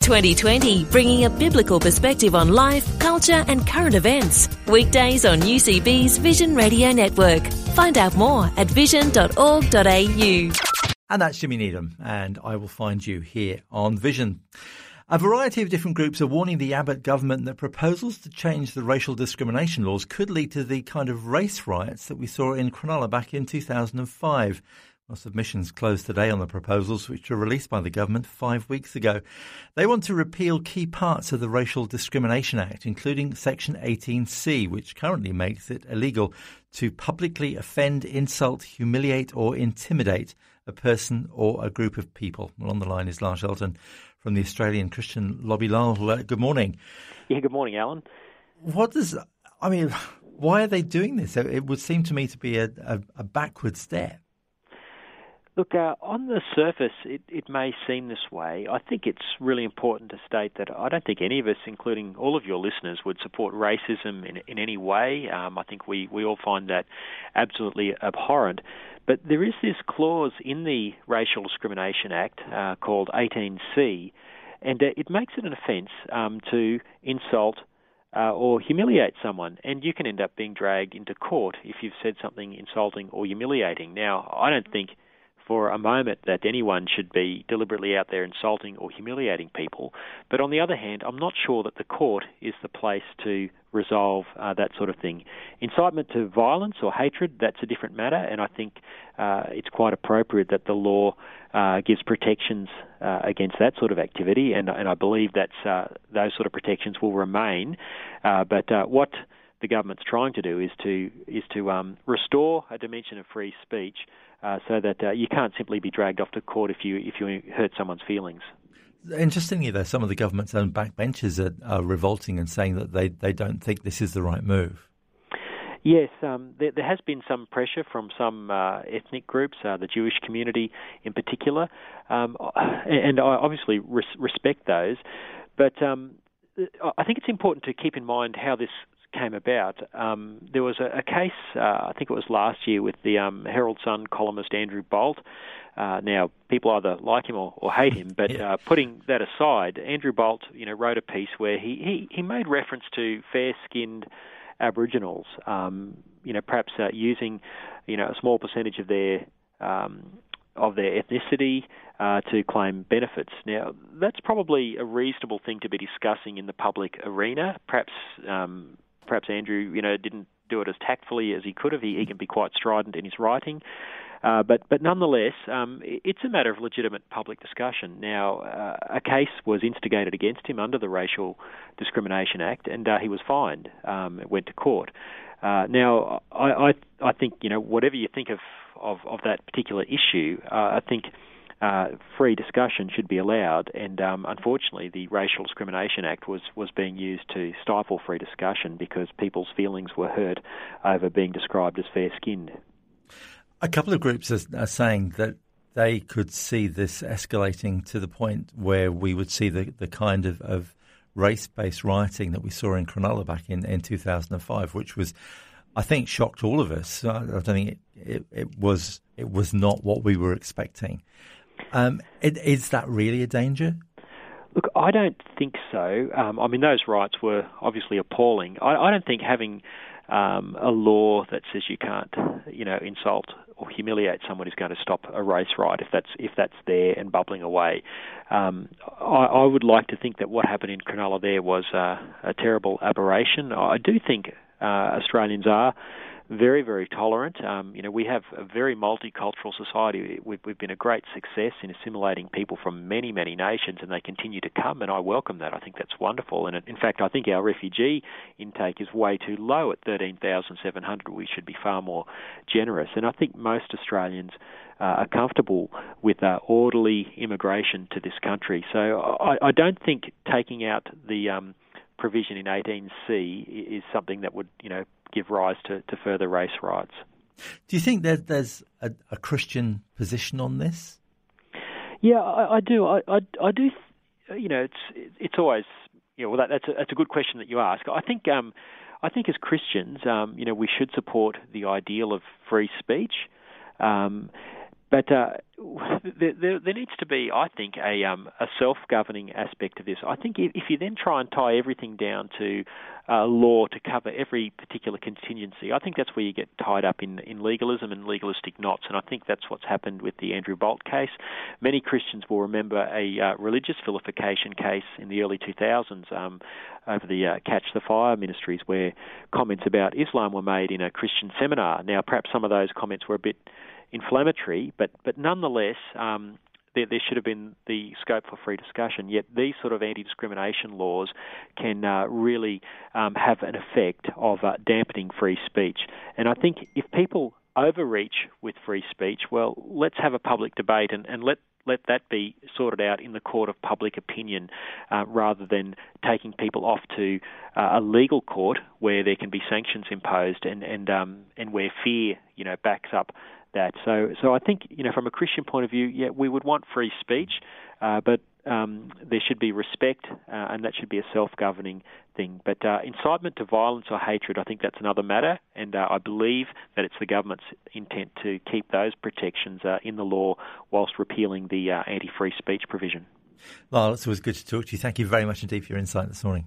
2020, bringing a biblical perspective on life, culture, and current events. Weekdays on UCB's Vision Radio Network. Find out more at vision.org.au. And that's Jimmy Needham, and I will find you here on Vision. A variety of different groups are warning the Abbott government that proposals to change the racial discrimination laws could lead to the kind of race riots that we saw in Cronulla back in 2005. Well, submissions closed today on the proposals, which were released by the government five weeks ago. They want to repeal key parts of the Racial Discrimination Act, including Section 18C, which currently makes it illegal to publicly offend, insult, humiliate, or intimidate a person or a group of people. Well, on the line is Lyle Shelton from the Australian Christian Lobby. Lyle, uh, good morning. Yeah, good morning, Alan. What does, I mean, why are they doing this? It would seem to me to be a, a, a backward step. Look, uh, on the surface, it, it may seem this way. I think it's really important to state that I don't think any of us, including all of your listeners, would support racism in, in any way. Um, I think we, we all find that absolutely abhorrent. But there is this clause in the Racial Discrimination Act uh, called 18C, and uh, it makes it an offence um, to insult uh, or humiliate someone, and you can end up being dragged into court if you've said something insulting or humiliating. Now, I don't think for a moment that anyone should be deliberately out there insulting or humiliating people. But on the other hand, I'm not sure that the court is the place to resolve uh, that sort of thing. Incitement to violence or hatred, that's a different matter, and I think uh, it's quite appropriate that the law uh, gives protections uh, against that sort of activity, and, and I believe that uh, those sort of protections will remain. Uh, but what the government's trying to do is to is to um, restore a dimension of free speech uh, so that uh, you can't simply be dragged off to court if you if you hurt someone's feelings. Interestingly, though, some of the government's own backbenchers are, are revolting and saying that they, they don't think this is the right move. Yes, um, there, there, has been some pressure from some uh, ethnic groups, uh, the Jewish community in particular, um, and I obviously res- respect those. But um, I think it's important to keep in mind how this came about. Um, there was a, a case, uh, I think it was last year, with the um, Herald Sun columnist Andrew Bolt. Uh, now, people either like him or, or hate him, but yeah. uh, putting that aside, Andrew Bolt, you know, wrote a piece where he, he, he made reference to fair-skinned Aboriginals, um, you know, perhaps uh, using, you know, a small percentage of their um, of their ethnicity uh, to claim benefits. Now, that's probably a reasonable thing to be discussing in the public arena. Perhaps um, perhaps Andrew, you know, didn't do it as tactfully as he could have. He, he can be quite strident in his writing. Uh, but but nonetheless, um, it's a matter of legitimate public discussion. Now, uh, a case was instigated against him under the Racial Discrimination Act, and uh, he was fined. Um, went to court. Uh, now, I, I I think you know whatever you think of of, of that particular issue, uh, I think uh, free discussion should be allowed. And um, unfortunately, the Racial Discrimination Act was, was being used to stifle free discussion because people's feelings were hurt over being described as fair skinned. A couple of groups are, saying that they could see this escalating to the point where we would see the, the kind of, of race based rioting that we saw in Cronulla back in, in 2005, which was, I think, shocked all of us. I, I don't think it, it, it, was it was not what we were expecting. Um, is that really a danger? Look, I don't think so. Um, I mean, those rights were obviously appalling. I, I don't think having um, a law that says you can't, you know, insult or humiliate someone is going to stop a race riot if that's if that's there and bubbling away. Um, I, I would like to think that what happened in Cronulla there was uh, a terrible aberration. I do think uh, Australians are very, very tolerant. Um, you know, we have a very multicultural society. We've, we've been a great success in assimilating people from many, many nations, and they continue to come, and I welcome that. I think that's wonderful. And in fact, I think our refugee intake is way too low at 13,700. We should be far more generous. And I think most Australians uh, are comfortable with uh, orderly immigration to this country. So I, I don't think taking out the um, provision in 18C is something that would, you know, give rise to, to further race riots. Do you think that there's a, a Christian position on this? Yeah, I, I do. I, I, I, do. You know, it's it's always you know, well, that, that's a, that's a good question that you ask. I think um, I think as Christians, um, you know, we should support the ideal of free speech. Um, but uh, there, there, needs to be, I think, a, um, a self-governing aspect of this. I think if, if, you then try and tie everything down to uh, law to cover every particular contingency, I think that's where you get tied up in, in legalism and legalistic knots. And I think that's what's happened with the Andrew Bolt case. Many Christians will remember a uh, religious vilification case in the early 2000s um, over the uh, Catch the Fire ministries, where comments about Islam were made in a Christian seminar. Now, perhaps some of those comments were a bit inflammatory, but but nonetheless, um, there, there, should have been the scope for free discussion. Yet these sort of anti-discrimination laws can uh, really um, have an effect of uh, dampening free speech. And I think if people overreach with free speech, well, let's have a public debate and, and let let that be sorted out in the court of public opinion uh, rather than taking people off to uh, a legal court where there can be sanctions imposed and and um, and where fear you know backs up that. So, so I think you know, from a Christian point of view, yeah, we would want free speech, uh, but um, there should be respect, uh, and that should be a self-governing thing. But uh, incitement to violence or hatred, I think that's another matter, and uh, I believe that it's the government's intent to keep those protections uh, in the law whilst repealing the uh, anti-free speech provision. Lyle, it's always good to talk to you. Thank you very much indeed for your insight this morning.